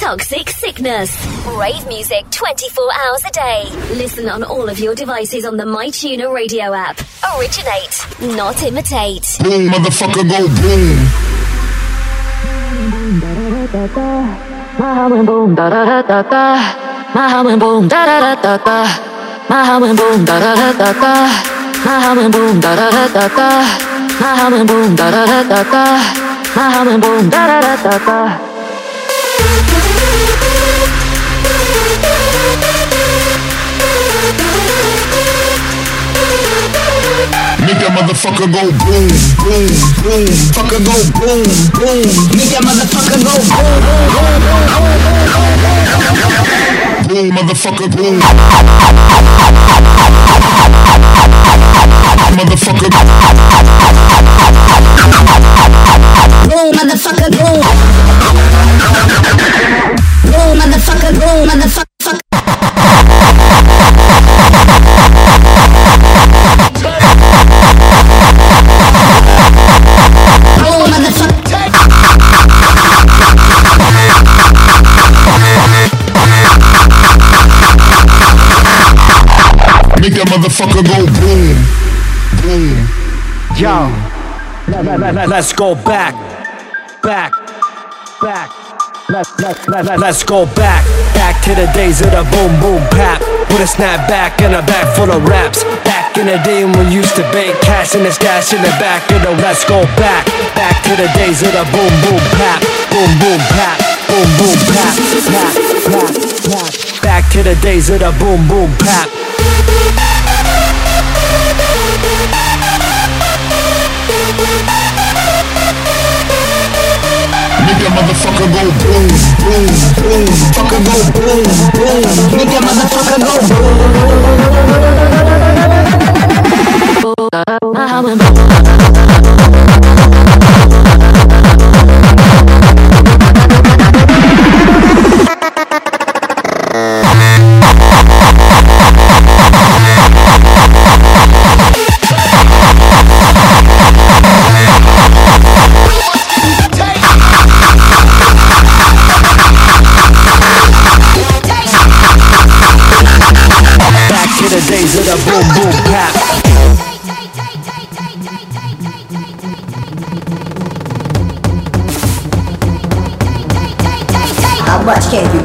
toxic sickness. Rave music 24 hours a day. Listen on all of your devices on the MyTuner radio app. Originate, not imitate. Boom, motherfucker, go boom. My heart went boom, da da da da da. My heart went boom, da da da da da. My heart went boom, da da da da da. My heart went boom, da da da da da. My heart went boom, da da da da da. My heart went boom, da da da da da. Make that motherfucker go boom, boom, boom. Fucker go boom, boom. Make that motherfucker go boom, boom, boom, boom. Boom, motherfucker, boom. Motherfucker. Boom, motherfucker, boom. Boom, motherfucker, boom, motherfucker. That go boom, boom. Yo, let, let, let, let's go back, back, back. Let, let, let, let, let's go back, back to the days of the boom boom pap. With a snap back and a bag full of raps. Back in the day when we used to bake cash in the stash in the back of the let's go back, back to the days of the boom boom pap. Boom boom pap, boom boom pap, pap, pap, pap. Back to the days of the boom boom pap. Make that motherfucker go boom, boom, boom. Fucker go boom, boom. Make that motherfucker go boom.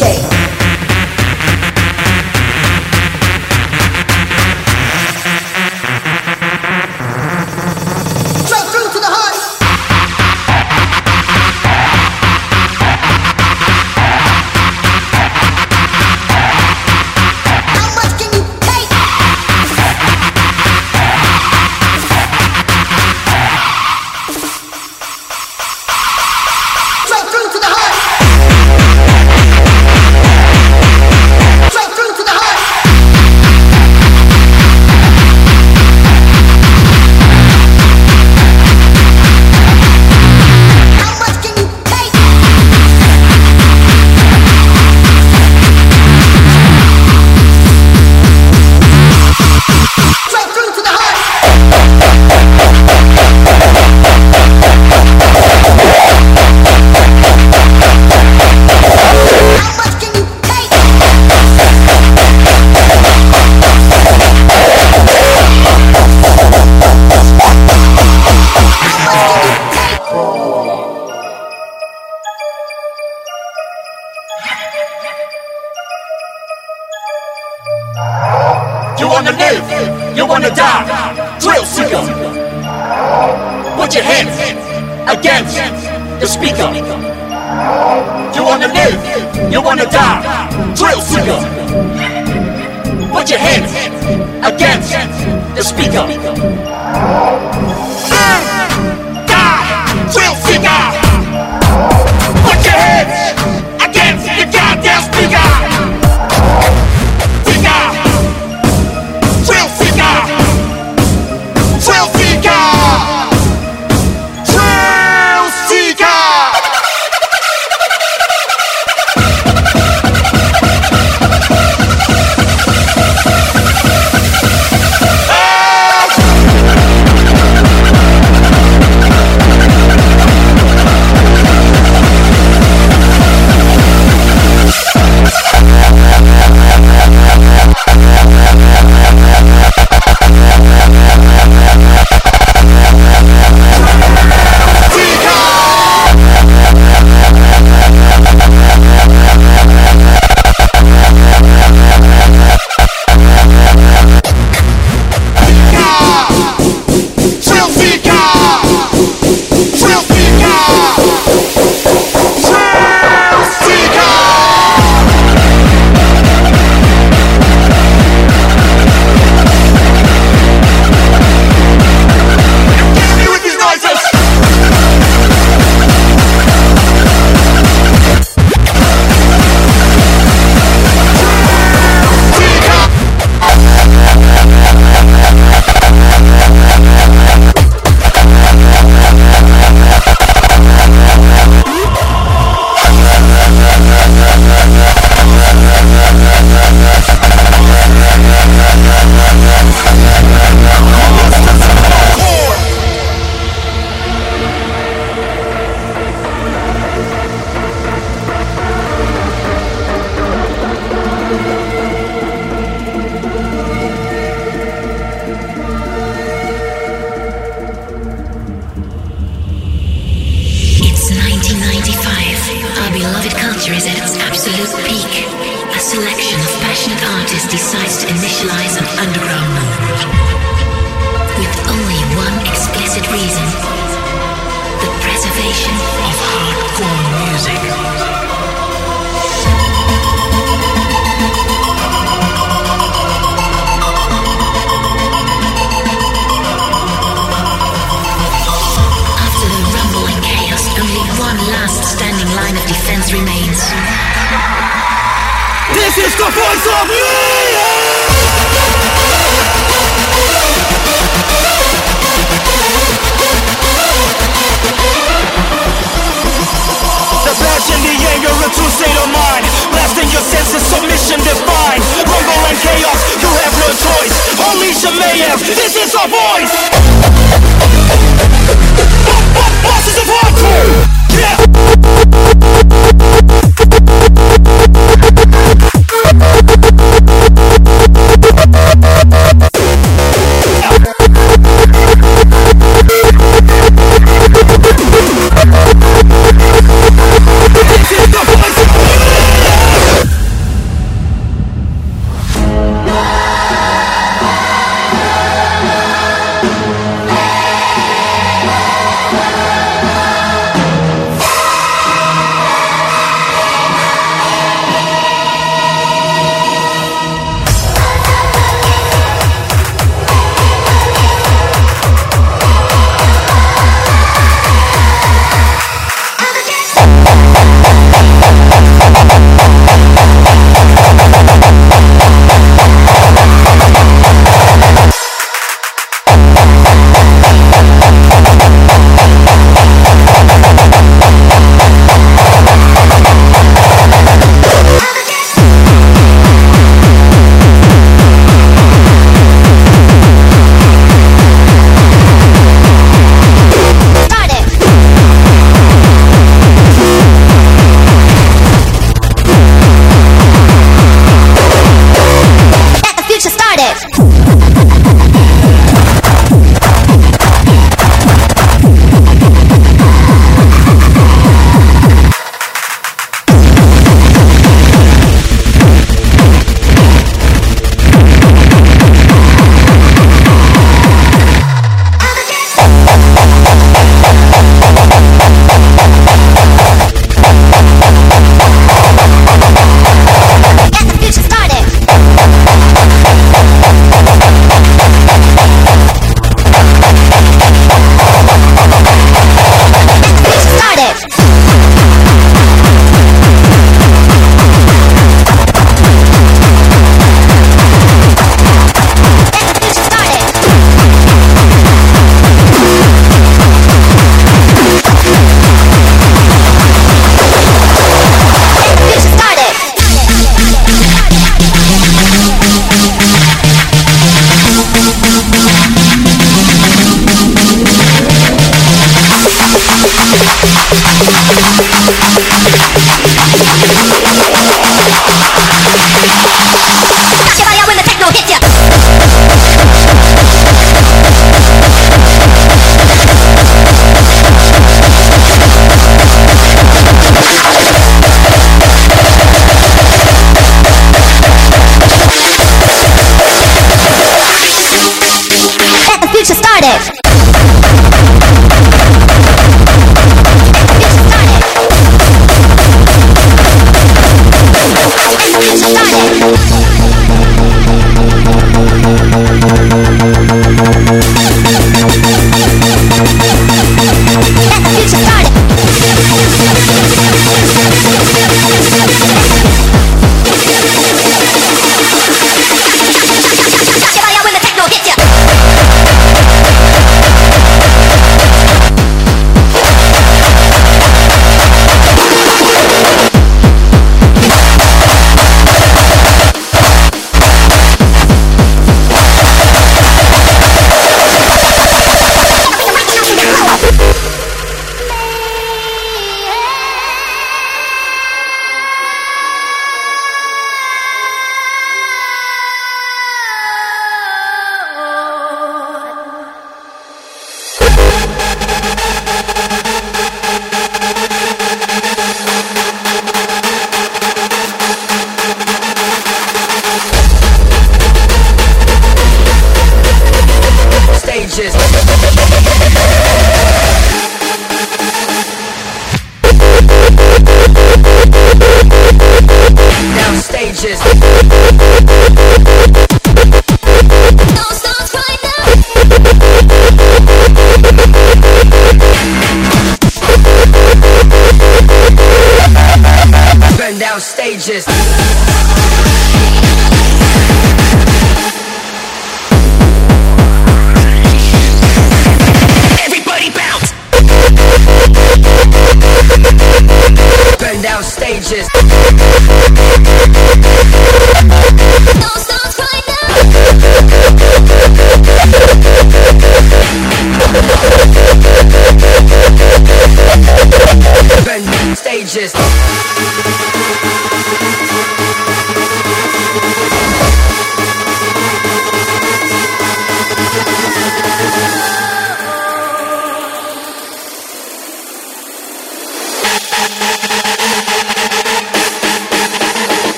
Much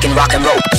Motherfucking rock and roll.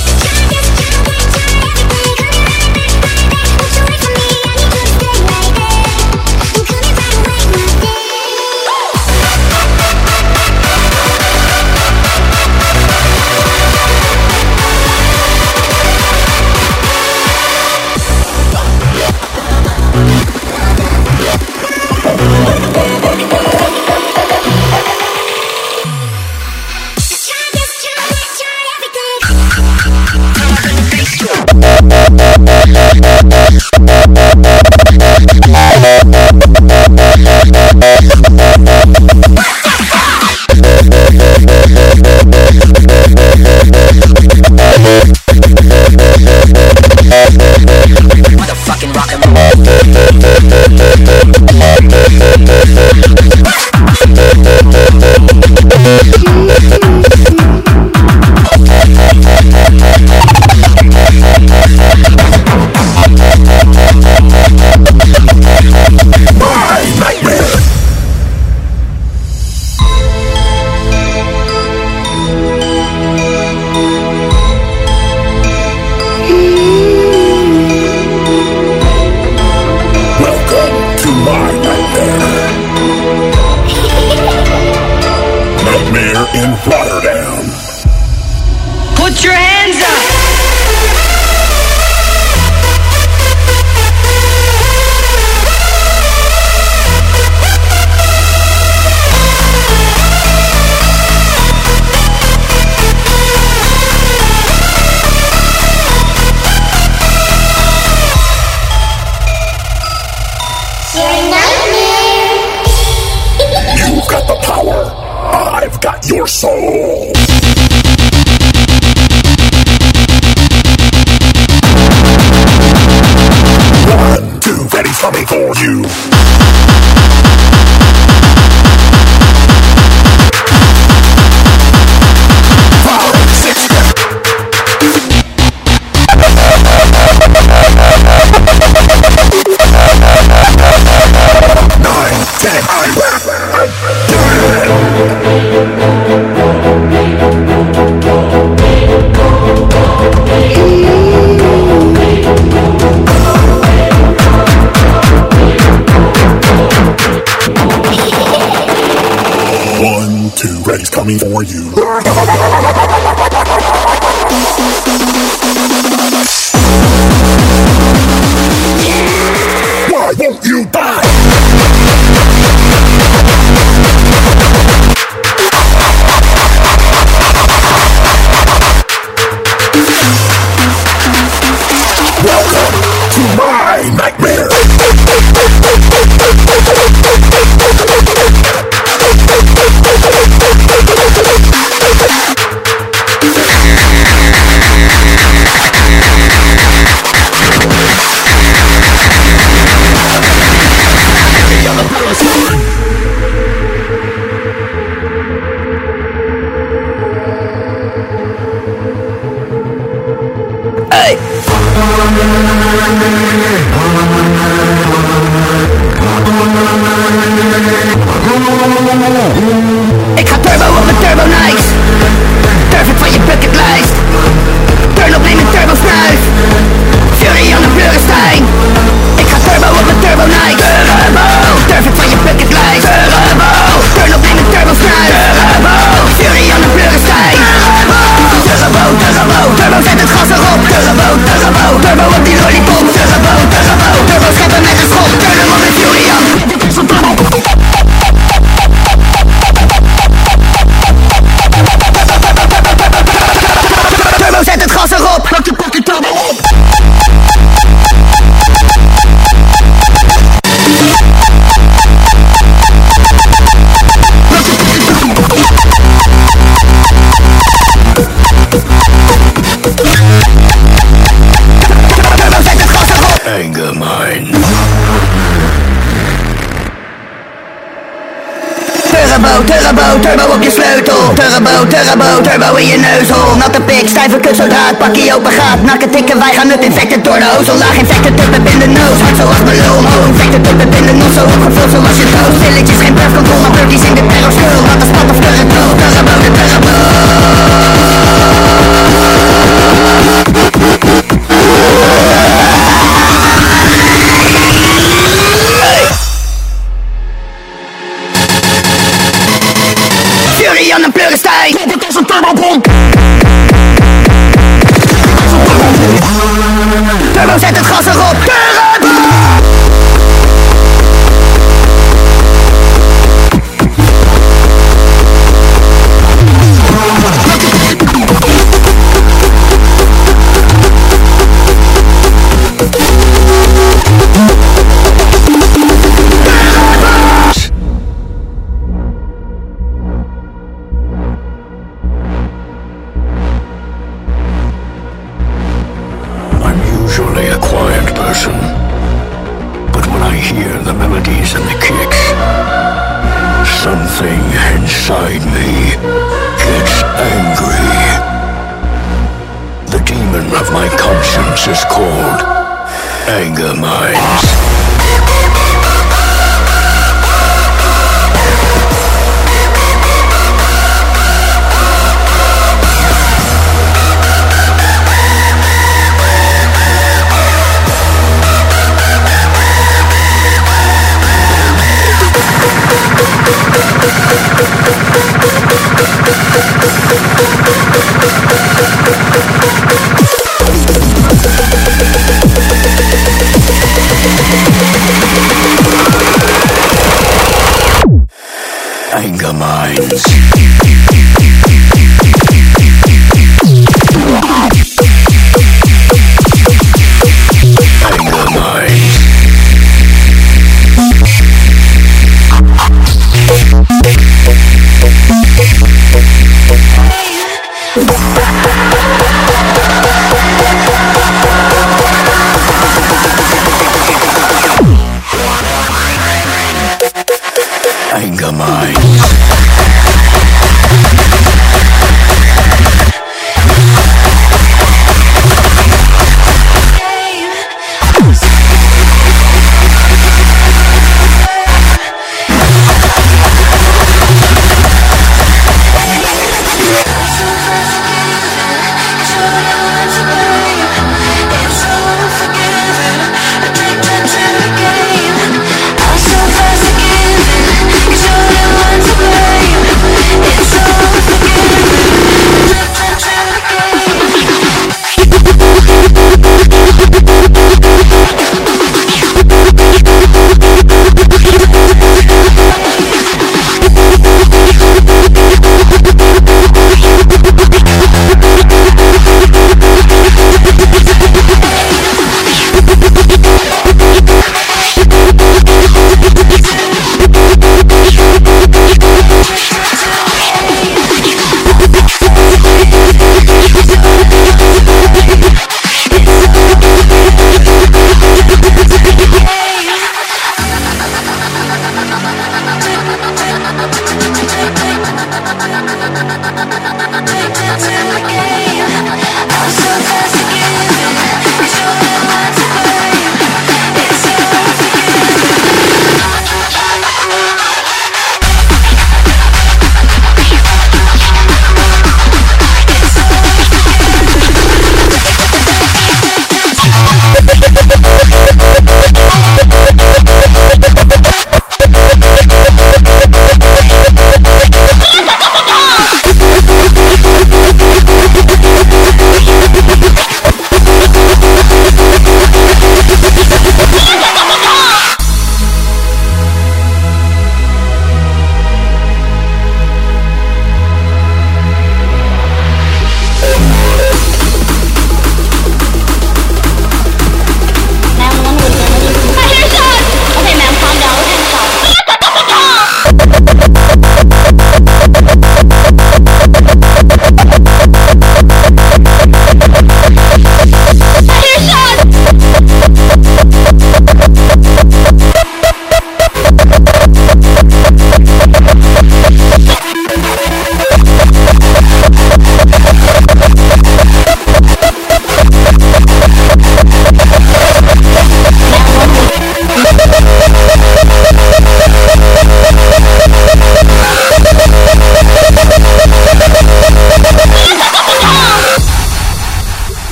Turbo, turbo in je neushol Natte pik, stijve kut zodra het pakje open gaat. Nakke tikken, wij gaan up infected door de ozonlaag Infected up up in de noos, hard zoals mijn lul. Ho, infected up in de nos, zo opgevuld zoals je doos Stilletjes, geen birth control, maar birdies in de terror skull Wat een spat of kurre doos, turbo de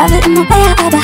Berlin. Er will immer mehr, aber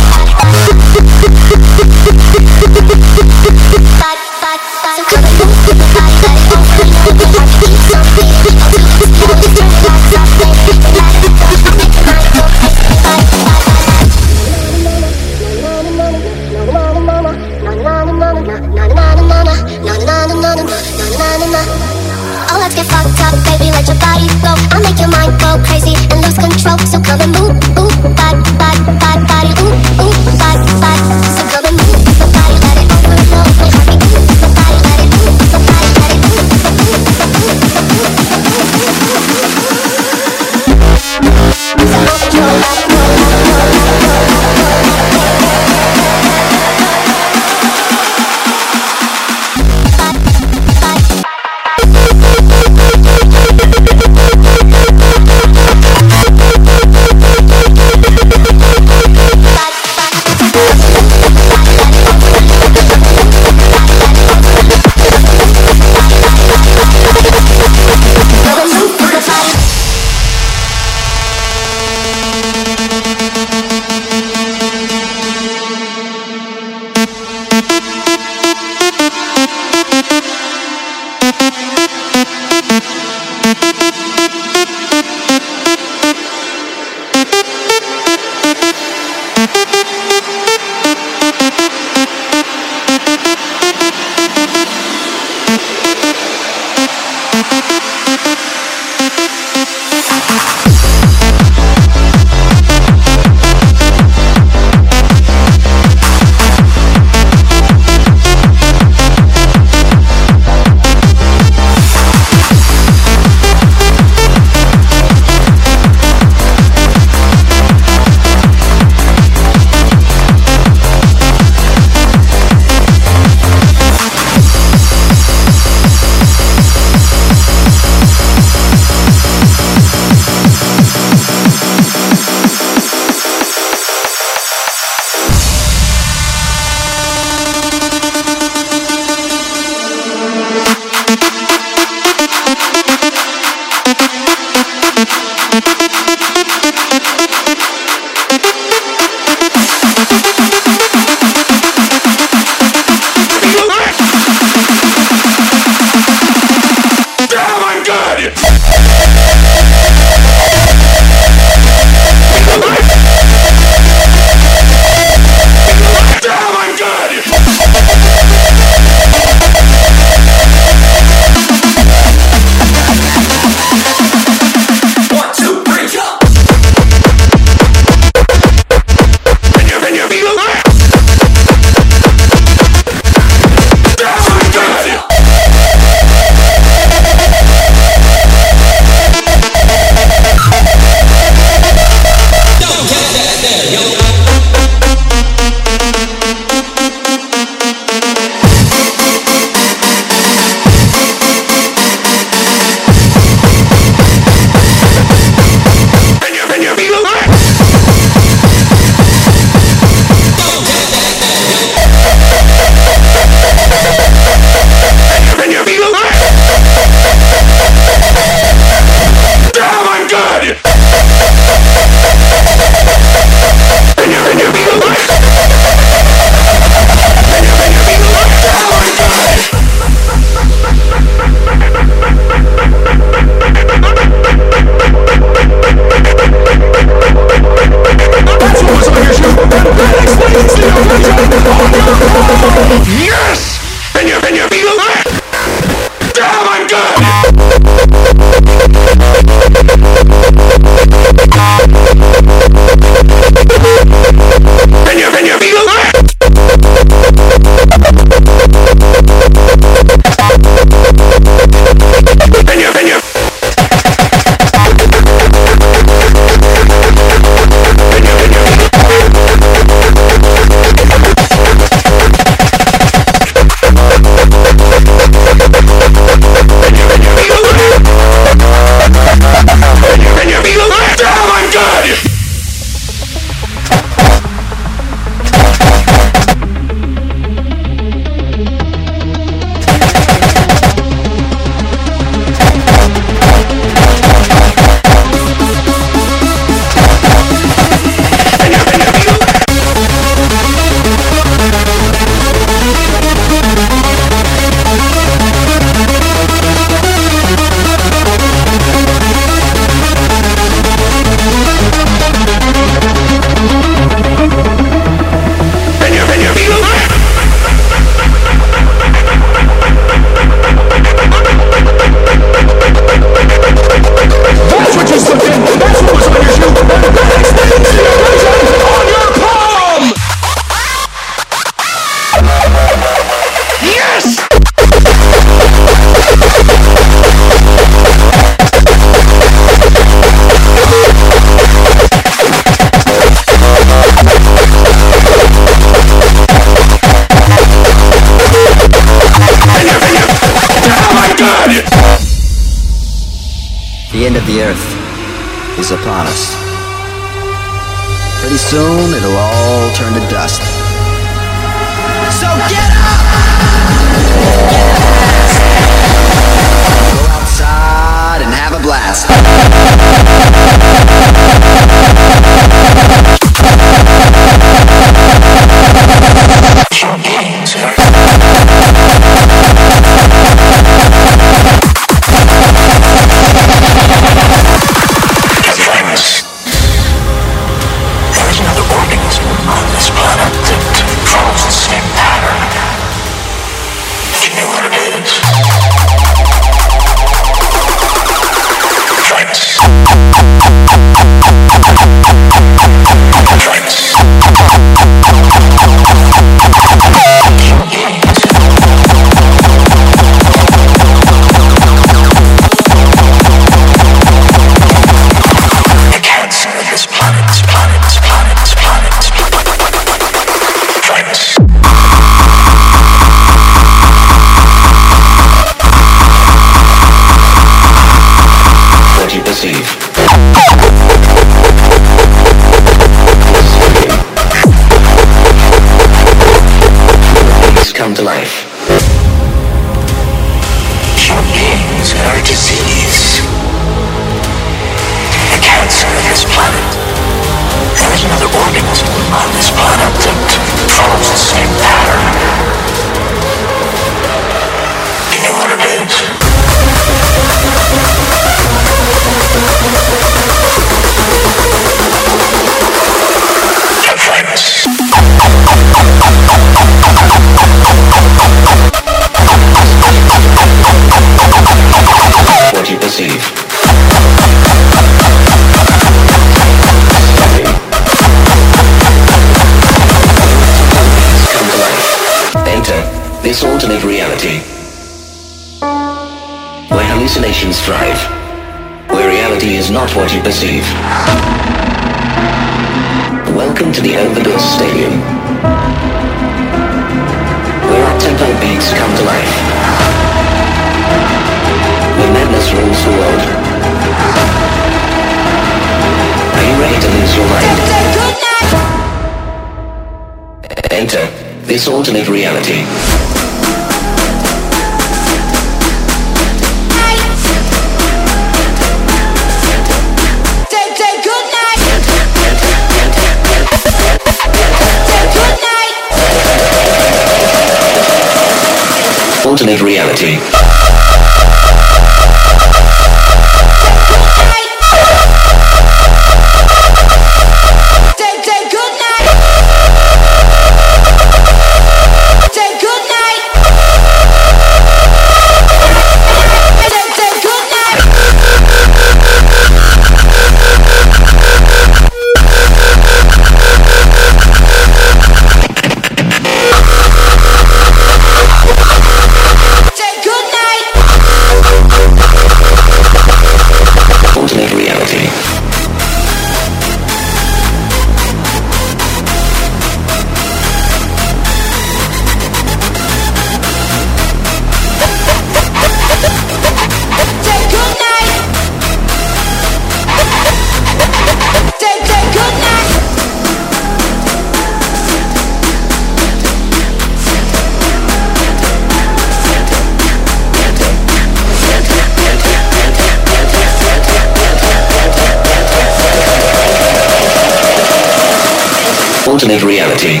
reality.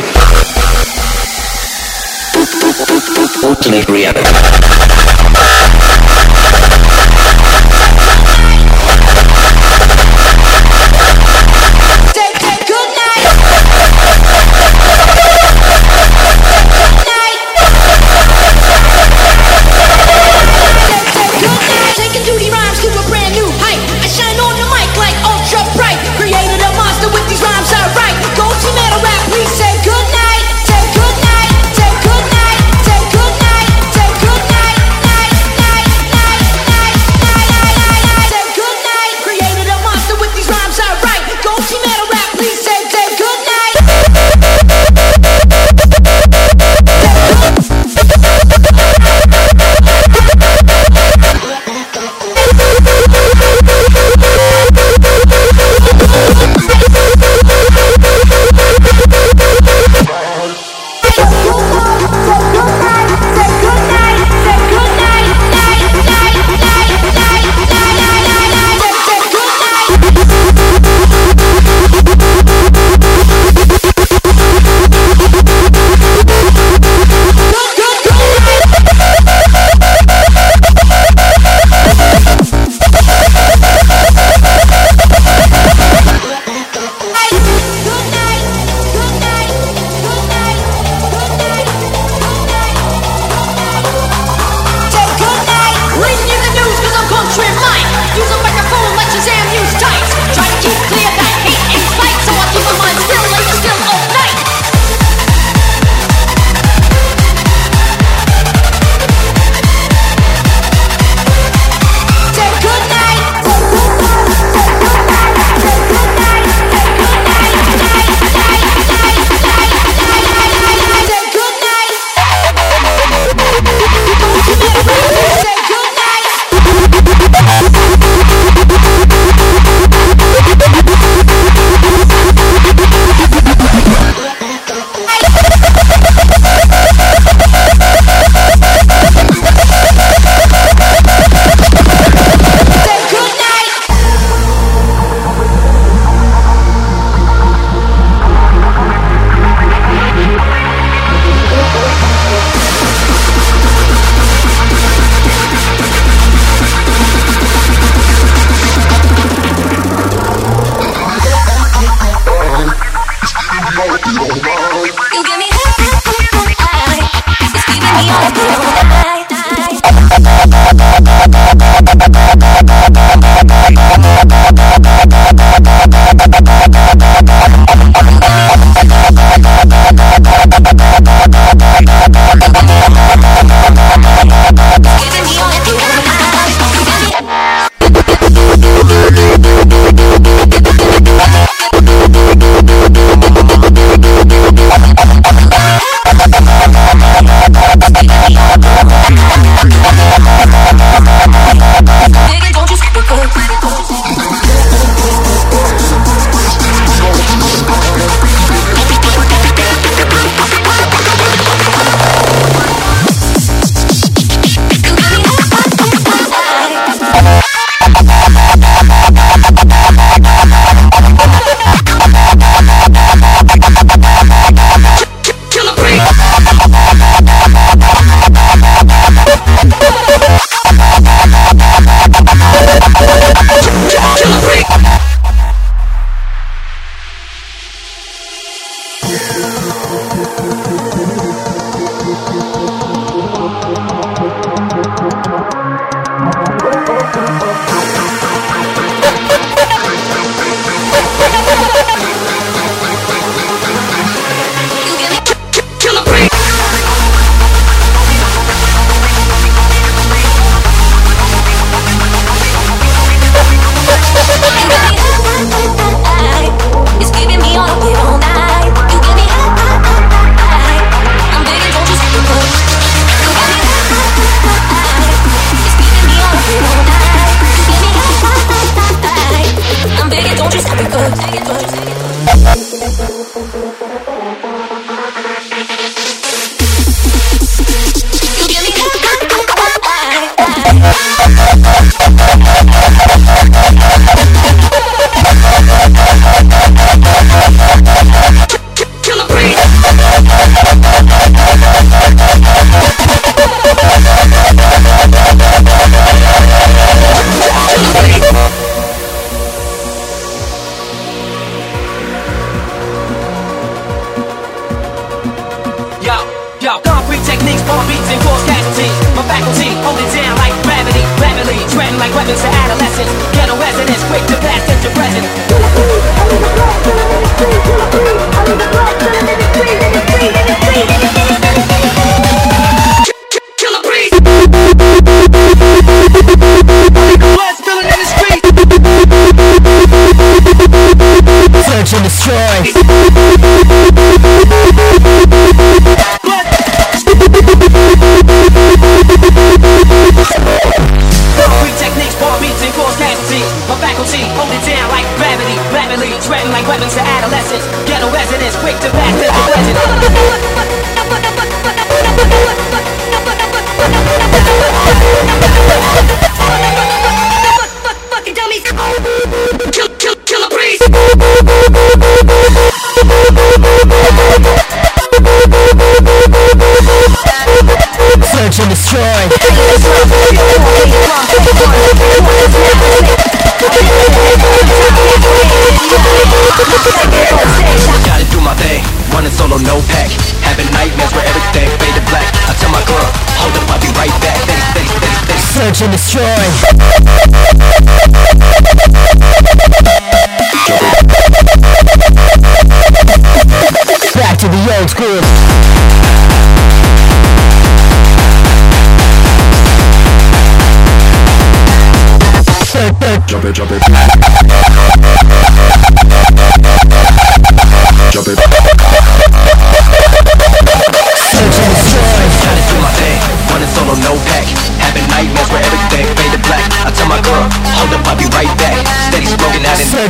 Alternate reality.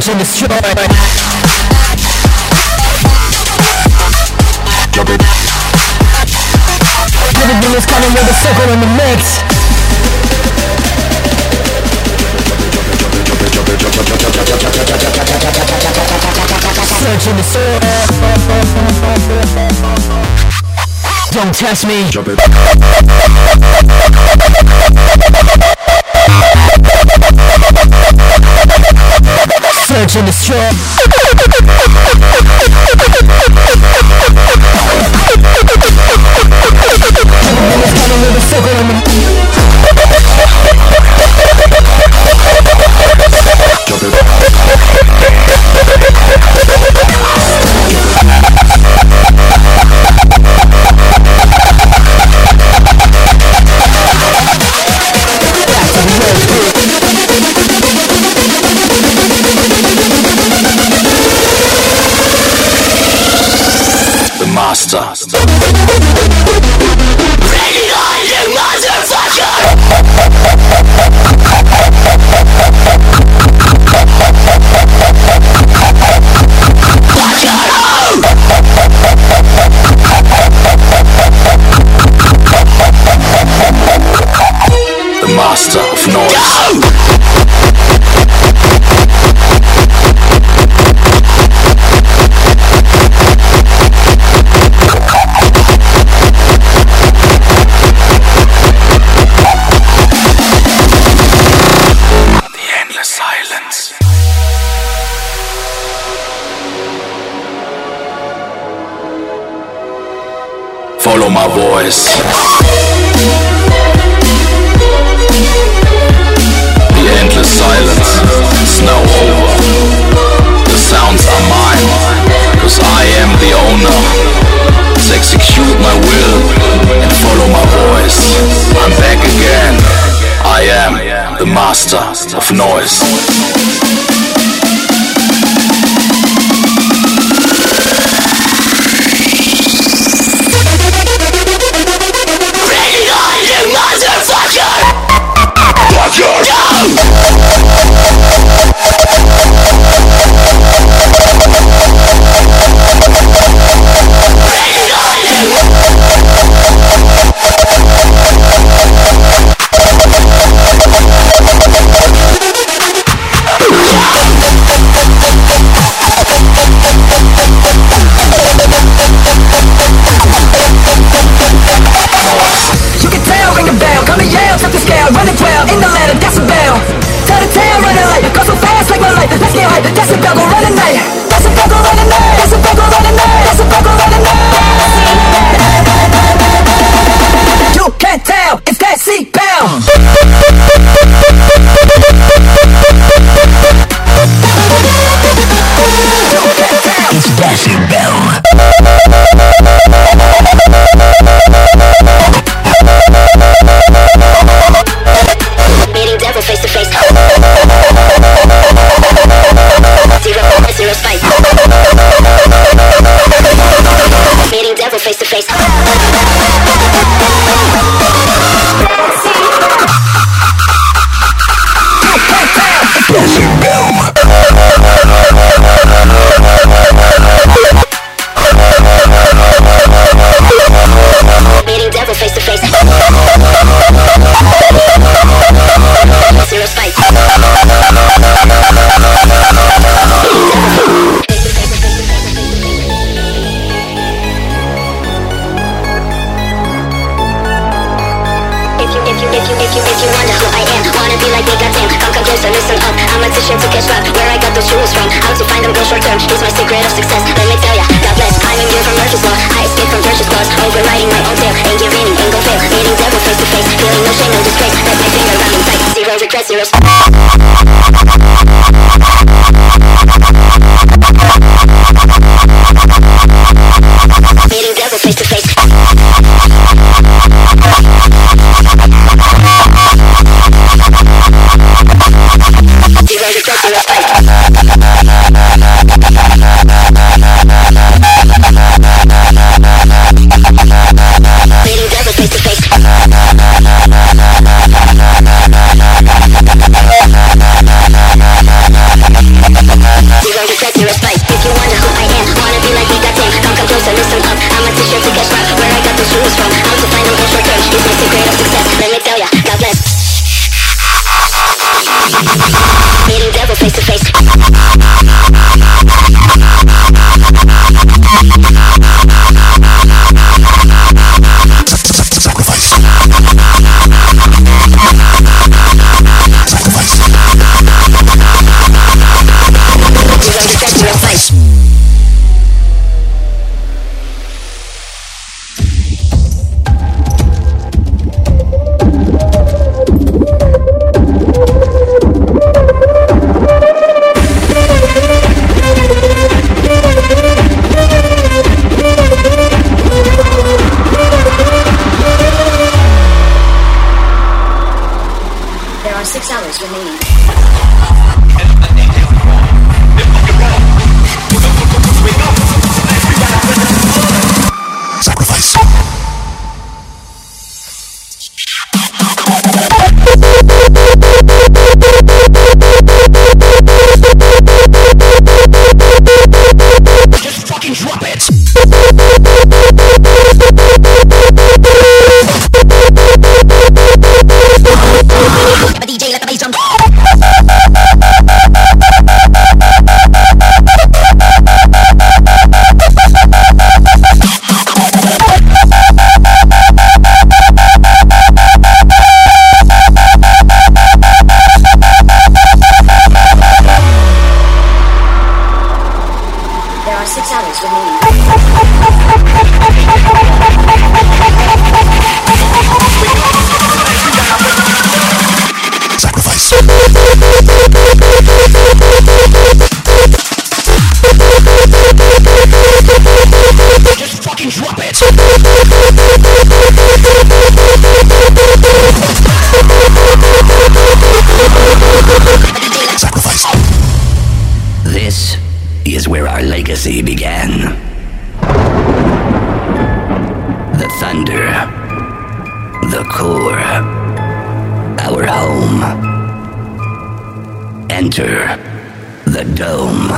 attention, it's your Everything is coming with a circle in the mix. Search and destroy. Don't test me. and destroy core, our home. Enter the dome.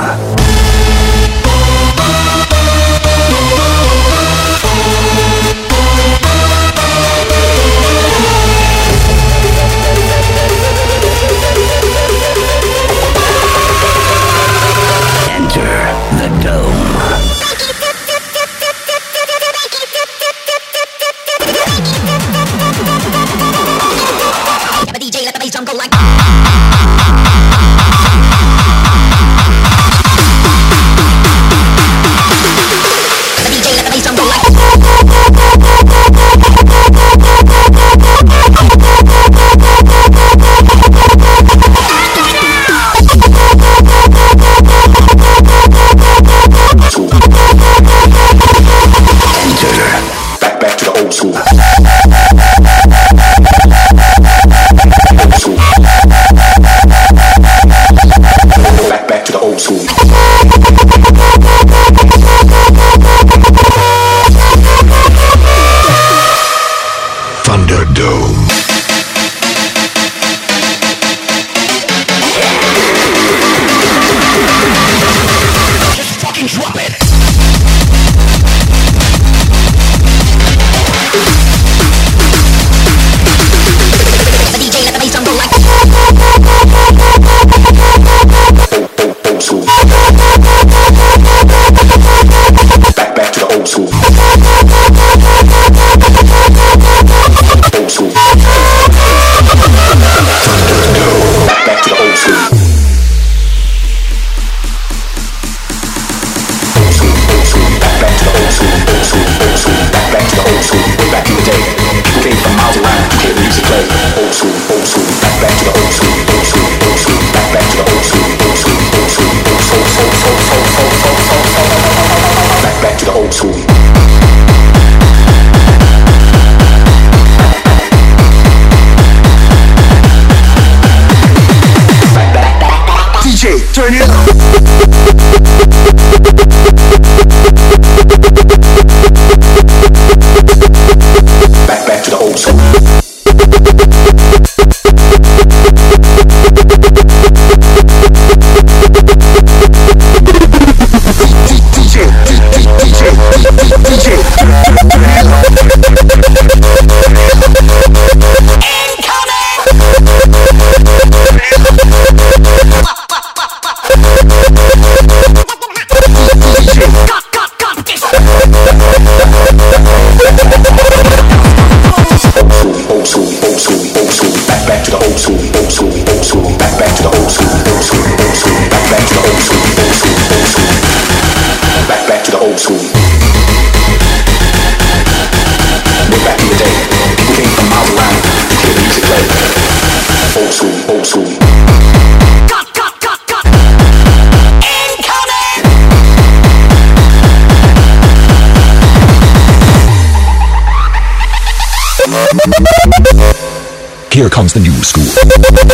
The new school.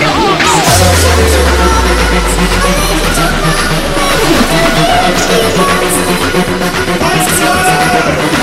Let's go!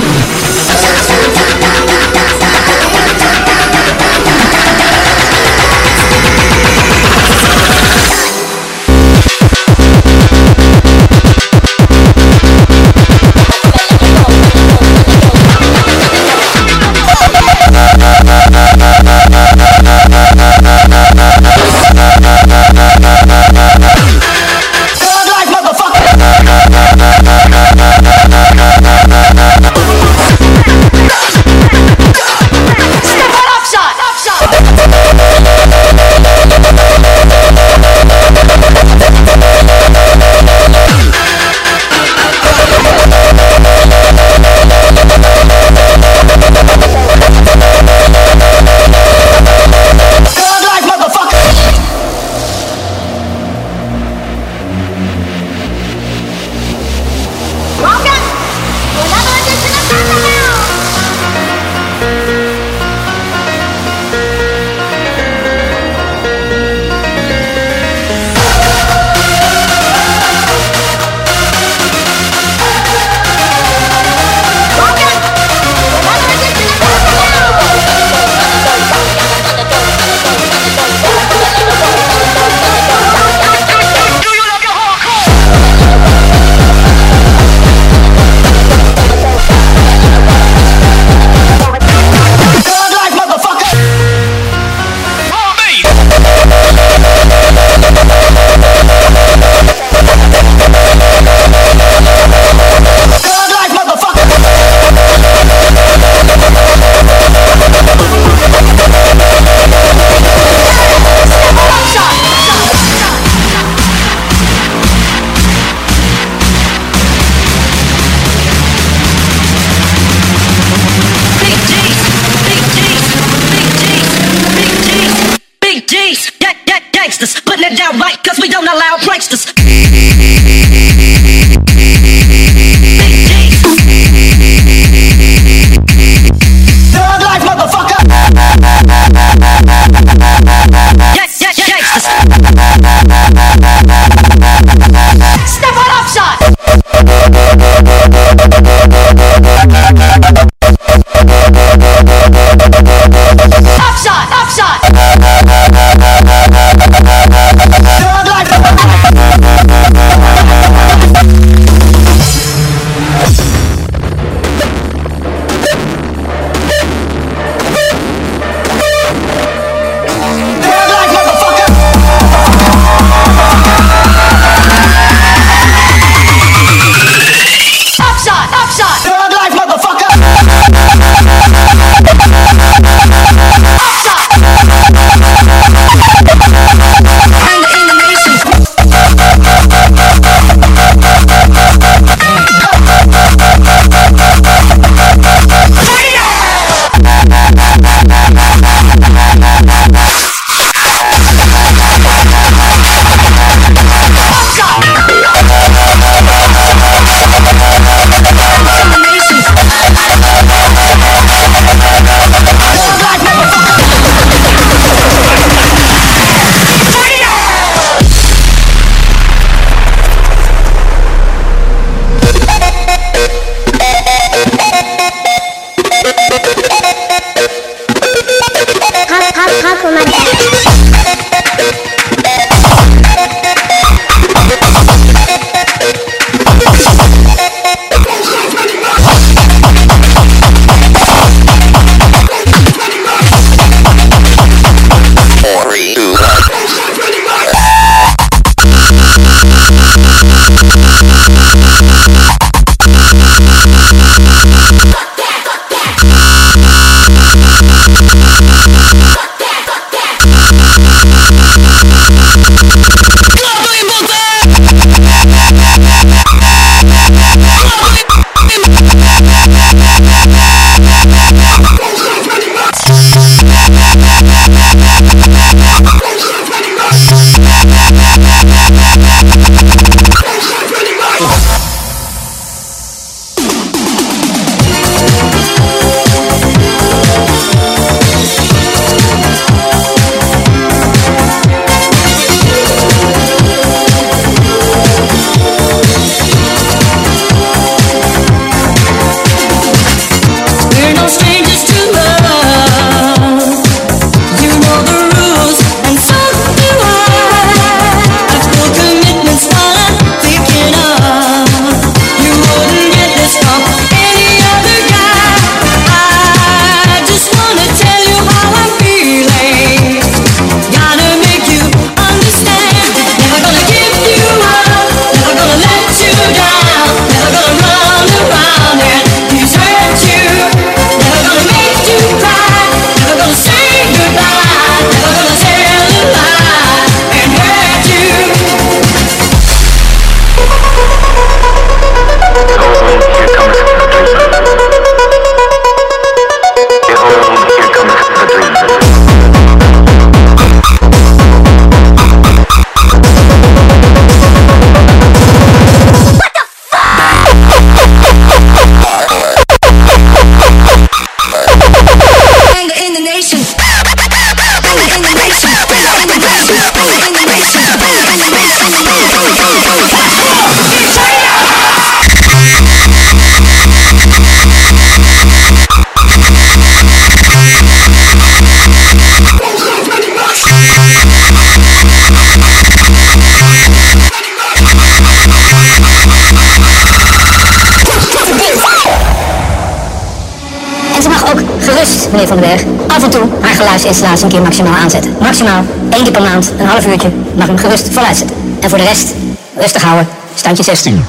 rust, meneer Van den Berg, af en toe haar geluidsinstallatie een keer maximaal aanzetten. Maximaal één keer per maand, een half uurtje, mag hem gerust voluit zetten. En voor de rest, rustig houden, standje 16.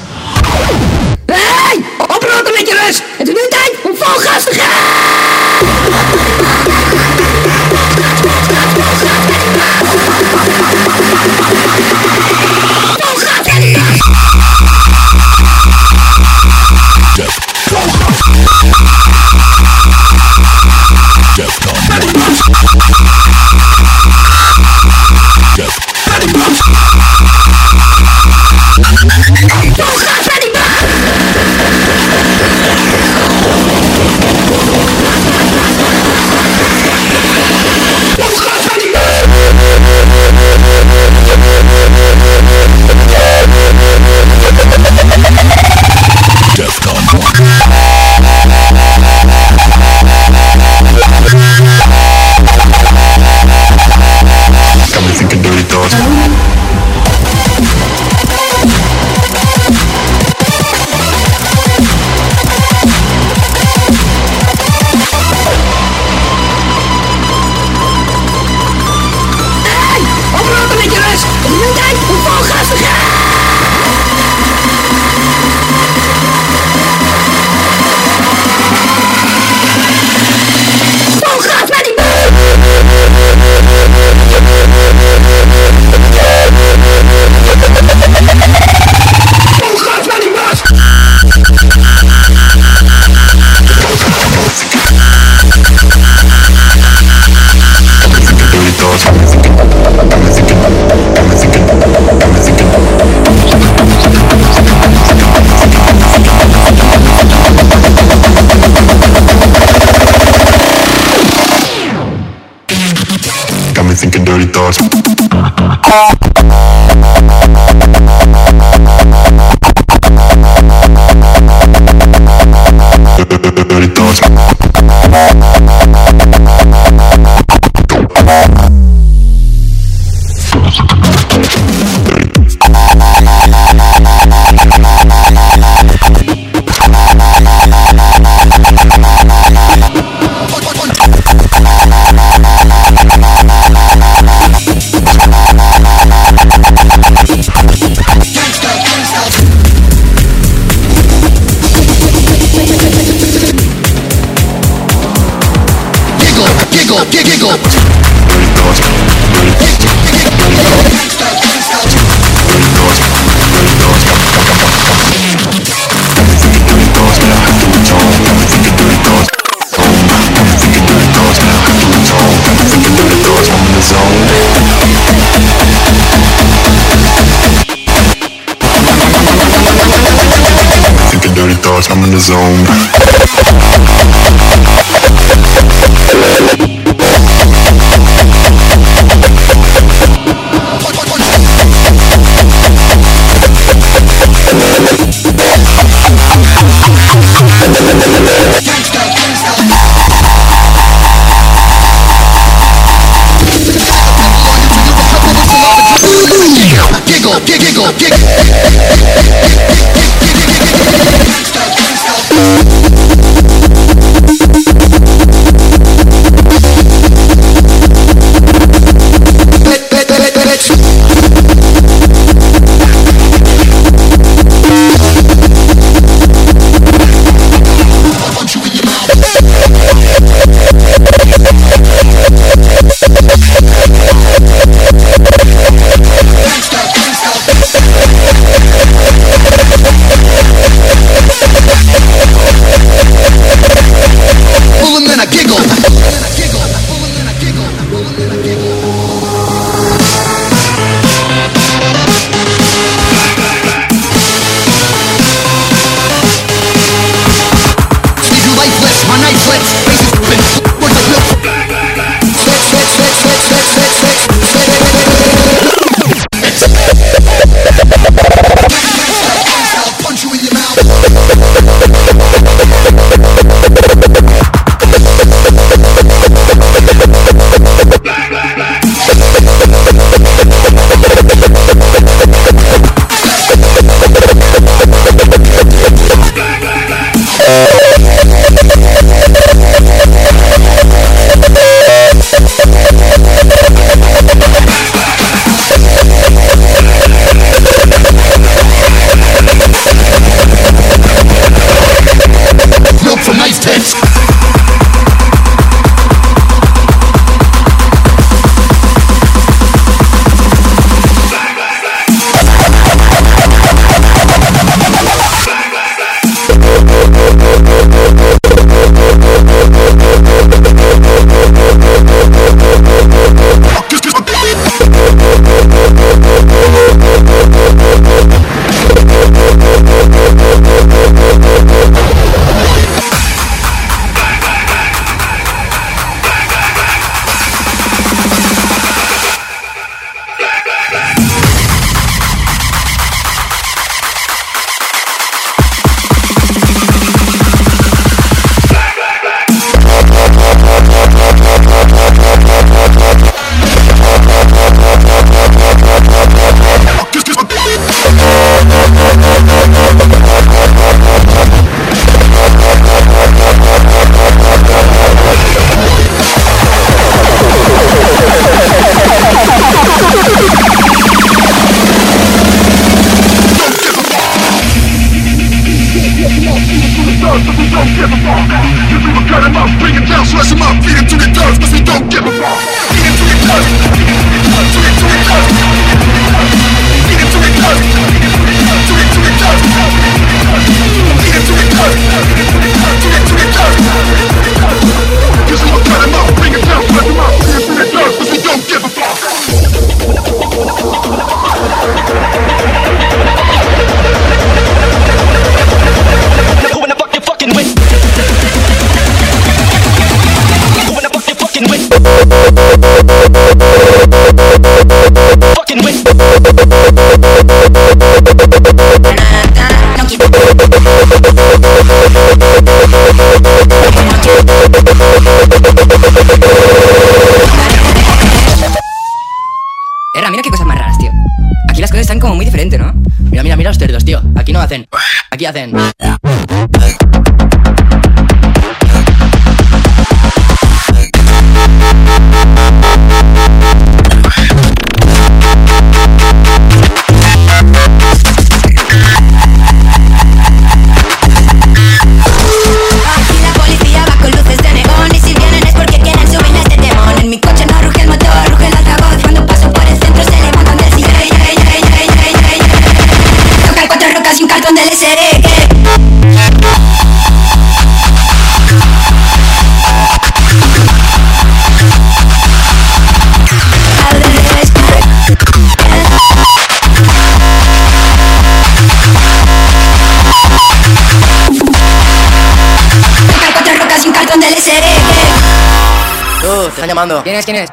¿Quién es? ¿Quién es?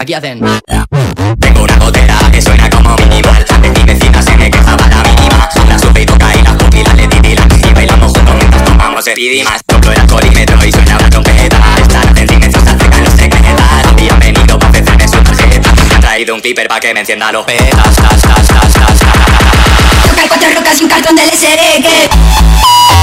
Aquí hacen. Tengo una gotera que suena como minimal. De mi vecina se me quejaba la mínima. La sube y toca y la pupila le titilan. Y bailamos juntos mientras tomamos speedy más. El alcoholímetro y suena la trompeta. Están en silencio, se acercan los secretas. Habían venido para ofrecerme su tarjeta. Han traído un clipper para que me encienda los petas. Tas, cuatro rocas y un cartón del SRG.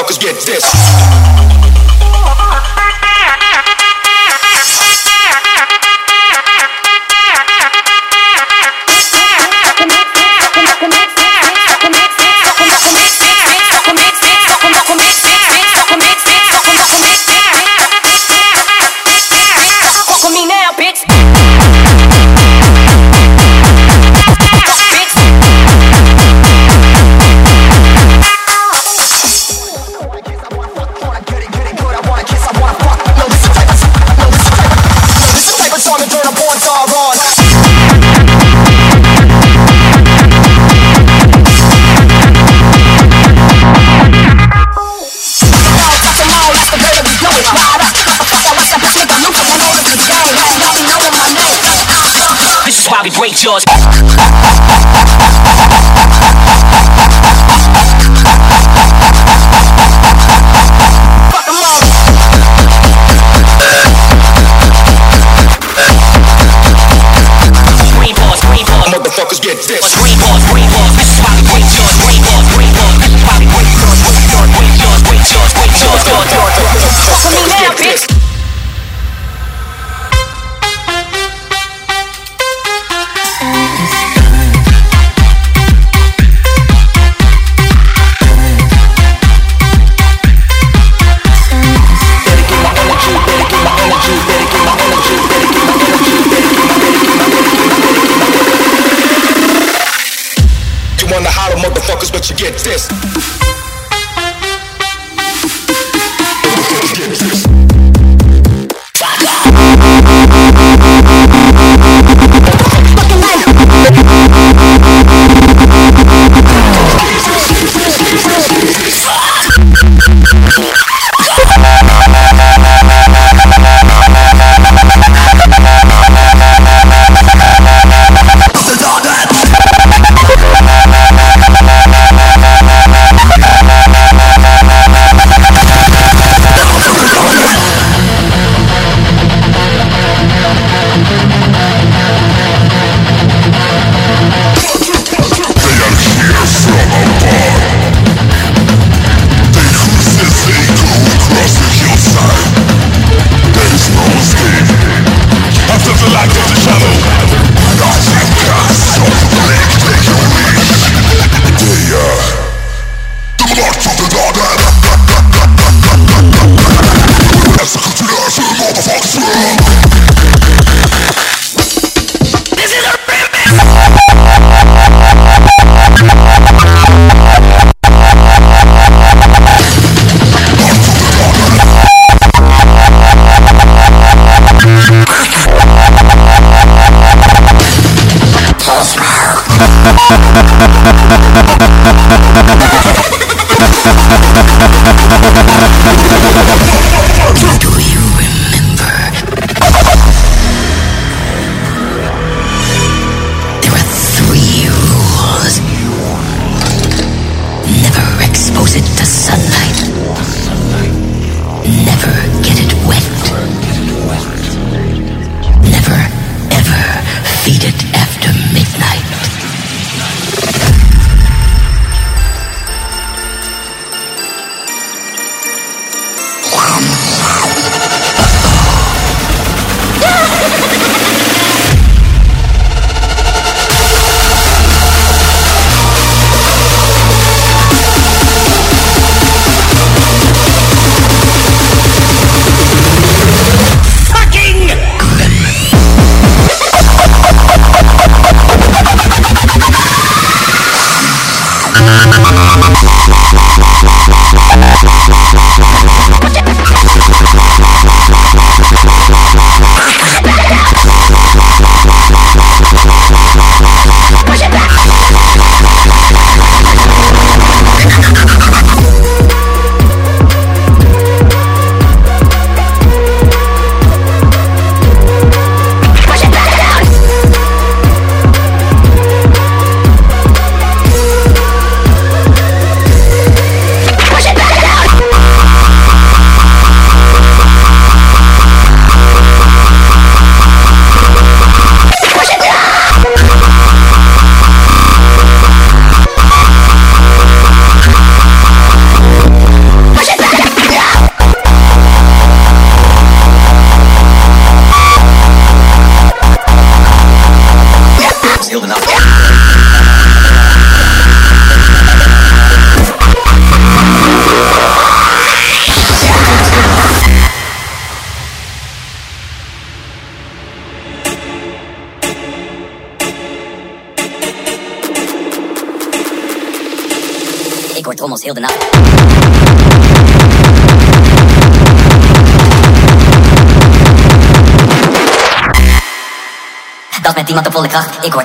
Motherfuckers get this. Is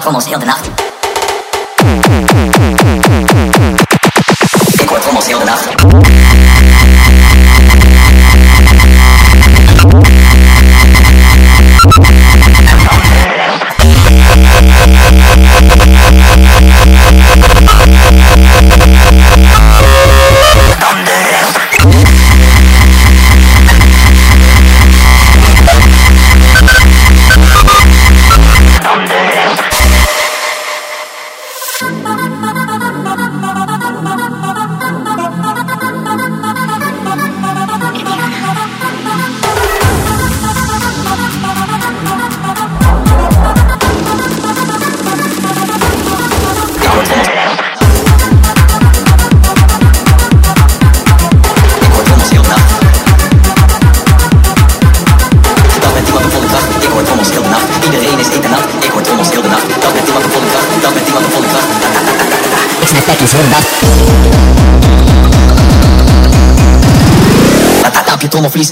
almost ill enough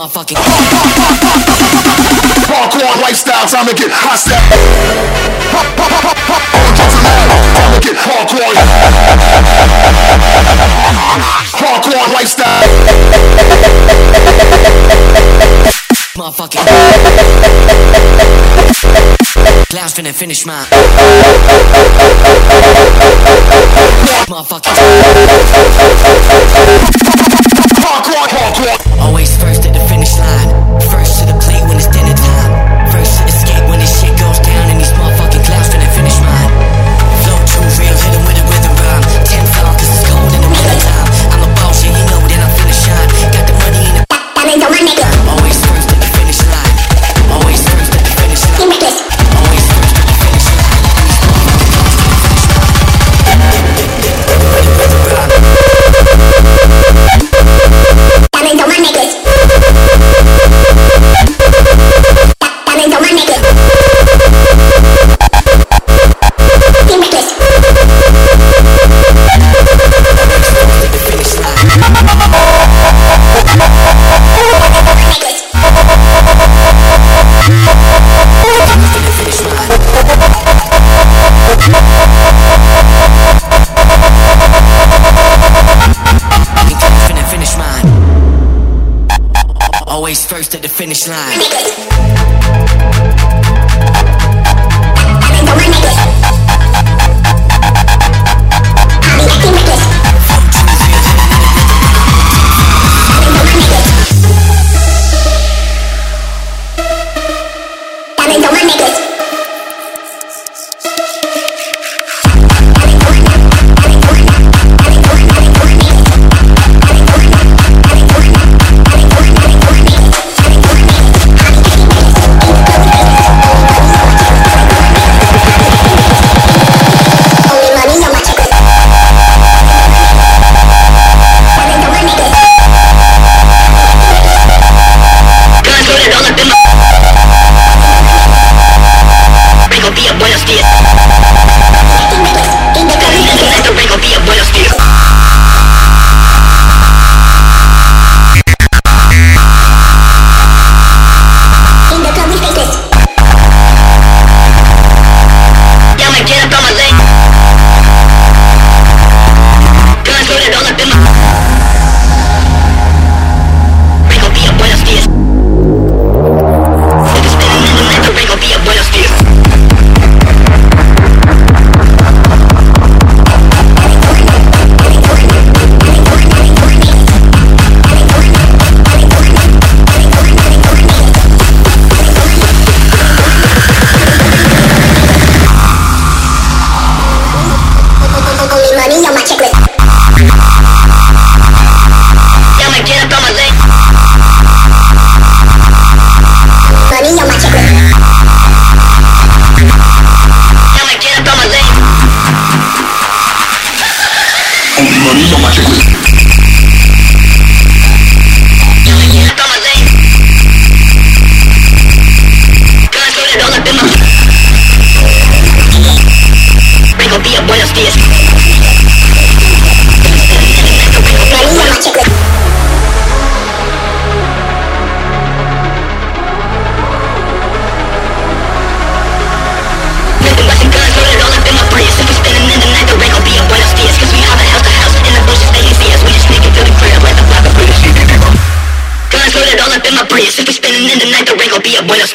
motherfucking. Hardcore lifestyle, time to get hot step. On drugs and mad, time to get hardcore. Hardcore lifestyle. Motherfucking. Clouds finna finish mine. Motherfucking. Always first at the finish line, first to the plate when it's dinner finish line.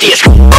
This as